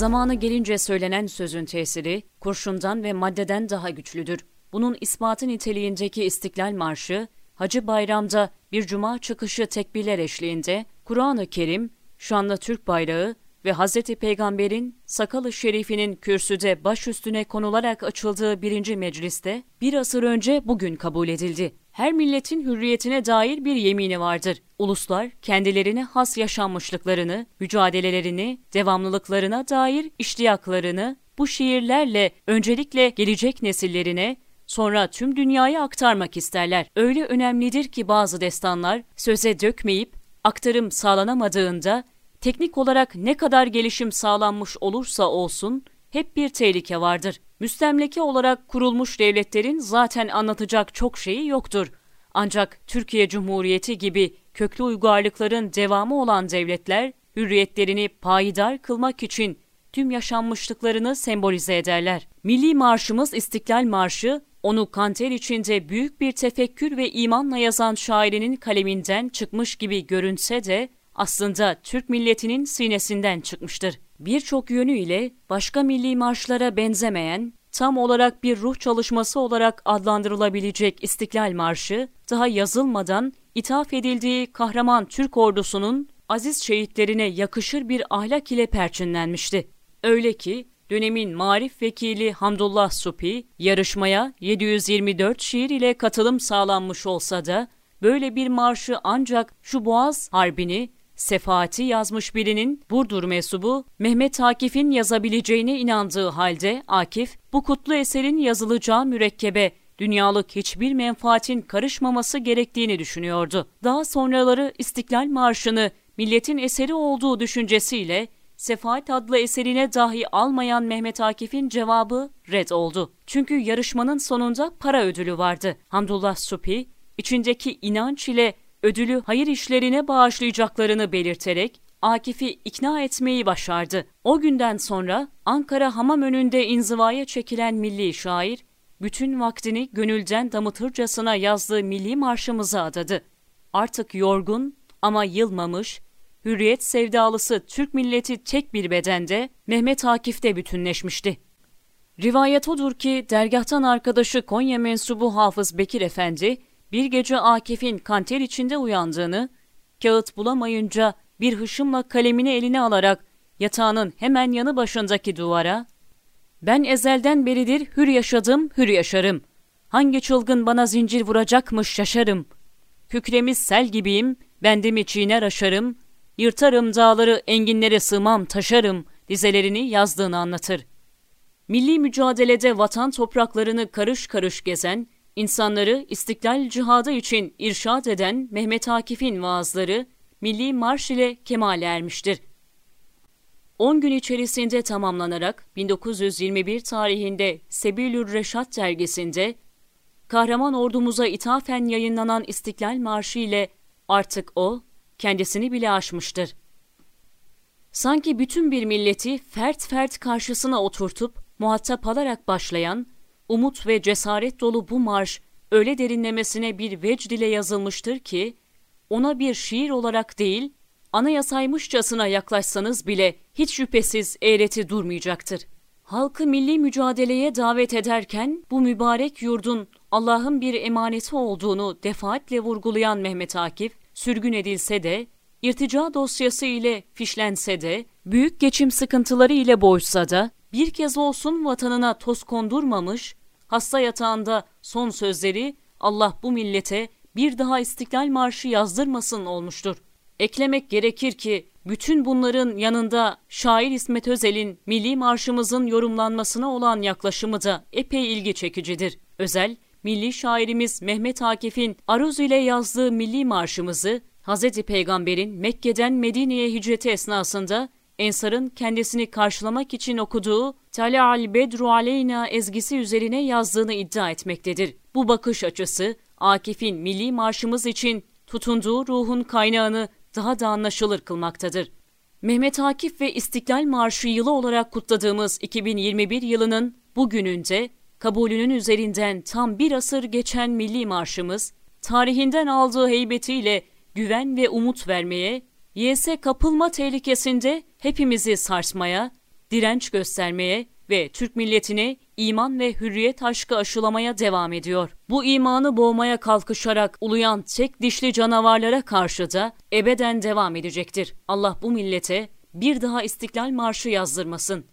Zamanı gelince söylenen sözün tesiri, kurşundan ve maddeden daha güçlüdür. Bunun ispatı niteliğindeki İstiklal Marşı, Hacı Bayram'da bir cuma çıkışı tekbirler eşliğinde Kur'an-ı Kerim, şanlı Türk bayrağı ve Hz. Peygamber'in sakalı şerifinin kürsüde baş üstüne konularak açıldığı birinci mecliste bir asır önce bugün kabul edildi. Her milletin hürriyetine dair bir yemini vardır. Uluslar kendilerine has yaşanmışlıklarını, mücadelelerini, devamlılıklarına dair iştiyaklarını bu şiirlerle öncelikle gelecek nesillerine, sonra tüm dünyaya aktarmak isterler. Öyle önemlidir ki bazı destanlar söze dökmeyip aktarım sağlanamadığında teknik olarak ne kadar gelişim sağlanmış olursa olsun hep bir tehlike vardır. Müstemleke olarak kurulmuş devletlerin zaten anlatacak çok şeyi yoktur. Ancak Türkiye Cumhuriyeti gibi köklü uygarlıkların devamı olan devletler hürriyetlerini payidar kılmak için tüm yaşanmışlıklarını sembolize ederler. Milli marşımız İstiklal Marşı, onu kanter içinde büyük bir tefekkür ve imanla yazan şairinin kaleminden çıkmış gibi görünse de aslında Türk milletinin sinesinden çıkmıştır. Birçok yönüyle başka milli marşlara benzemeyen, tam olarak bir ruh çalışması olarak adlandırılabilecek İstiklal Marşı, daha yazılmadan ithaf edildiği kahraman Türk ordusunun aziz şehitlerine yakışır bir ahlak ile perçinlenmişti. Öyle ki dönemin marif vekili Hamdullah Supi, yarışmaya 724 şiir ile katılım sağlanmış olsa da, böyle bir marşı ancak şu Boğaz Harbi'ni Sefati yazmış birinin Burdur mesubu Mehmet Akif'in yazabileceğine inandığı halde Akif bu kutlu eserin yazılacağı mürekkebe dünyalık hiçbir menfaatin karışmaması gerektiğini düşünüyordu. Daha sonraları İstiklal Marşı'nı milletin eseri olduğu düşüncesiyle Sefaat adlı eserine dahi almayan Mehmet Akif'in cevabı red oldu. Çünkü yarışmanın sonunda para ödülü vardı. Hamdullah Supi, içindeki inanç ile ödülü hayır işlerine bağışlayacaklarını belirterek Akif'i ikna etmeyi başardı. O günden sonra Ankara hamam önünde inzivaya çekilen milli şair, bütün vaktini gönülden damıtırcasına yazdığı milli marşımıza adadı. Artık yorgun ama yılmamış, hürriyet sevdalısı Türk milleti tek bir bedende Mehmet Akif'te bütünleşmişti. Rivayet odur ki dergahtan arkadaşı Konya mensubu Hafız Bekir Efendi, bir gece Akif'in kanter içinde uyandığını, kağıt bulamayınca bir hışımla kalemini eline alarak yatağının hemen yanı başındaki duvara, ''Ben ezelden beridir hür yaşadım, hür yaşarım. Hangi çılgın bana zincir vuracakmış şaşarım. Kükremiz sel gibiyim, bendimi çiğner aşarım. Yırtarım dağları, enginlere sığmam, taşarım.'' dizelerini yazdığını anlatır. Milli mücadelede vatan topraklarını karış karış gezen, İnsanları istiklal cihadı için irşad eden Mehmet Akif'in vaazları milli marş ile kemale ermiştir. 10 gün içerisinde tamamlanarak 1921 tarihinde Sebilür Reşat dergisinde kahraman ordumuza ithafen yayınlanan İstiklal Marşı ile artık o kendisini bile aşmıştır. Sanki bütün bir milleti fert fert karşısına oturtup muhatap alarak başlayan umut ve cesaret dolu bu marş öyle derinlemesine bir vecd ile yazılmıştır ki, ona bir şiir olarak değil, anayasaymışçasına yaklaşsanız bile hiç şüphesiz eğreti durmayacaktır. Halkı milli mücadeleye davet ederken bu mübarek yurdun Allah'ın bir emaneti olduğunu defaatle vurgulayan Mehmet Akif, sürgün edilse de, irtica dosyası ile fişlense de, büyük geçim sıkıntıları ile boğuşsa da, bir kez olsun vatanına toz kondurmamış, hasta yatağında son sözleri Allah bu millete bir daha İstiklal Marşı yazdırmasın olmuştur. Eklemek gerekir ki bütün bunların yanında şair İsmet Özel'in milli marşımızın yorumlanmasına olan yaklaşımı da epey ilgi çekicidir. Özel, milli şairimiz Mehmet Akif'in aruz ile yazdığı milli marşımızı Hz. Peygamber'in Mekke'den Medine'ye hicreti esnasında Ensar'ın kendisini karşılamak için okuduğu Tala'al Bedru Aleyna ezgisi üzerine yazdığını iddia etmektedir. Bu bakış açısı Akif'in milli marşımız için tutunduğu ruhun kaynağını daha da anlaşılır kılmaktadır. Mehmet Akif ve İstiklal Marşı yılı olarak kutladığımız 2021 yılının bugününde kabulünün üzerinden tam bir asır geçen milli marşımız, tarihinden aldığı heybetiyle güven ve umut vermeye, YS kapılma tehlikesinde hepimizi sarsmaya, direnç göstermeye ve Türk milletine iman ve hürriyet aşkı aşılamaya devam ediyor. Bu imanı boğmaya kalkışarak uluyan tek dişli canavarlara karşı da ebeden devam edecektir. Allah bu millete bir daha İstiklal Marşı yazdırmasın.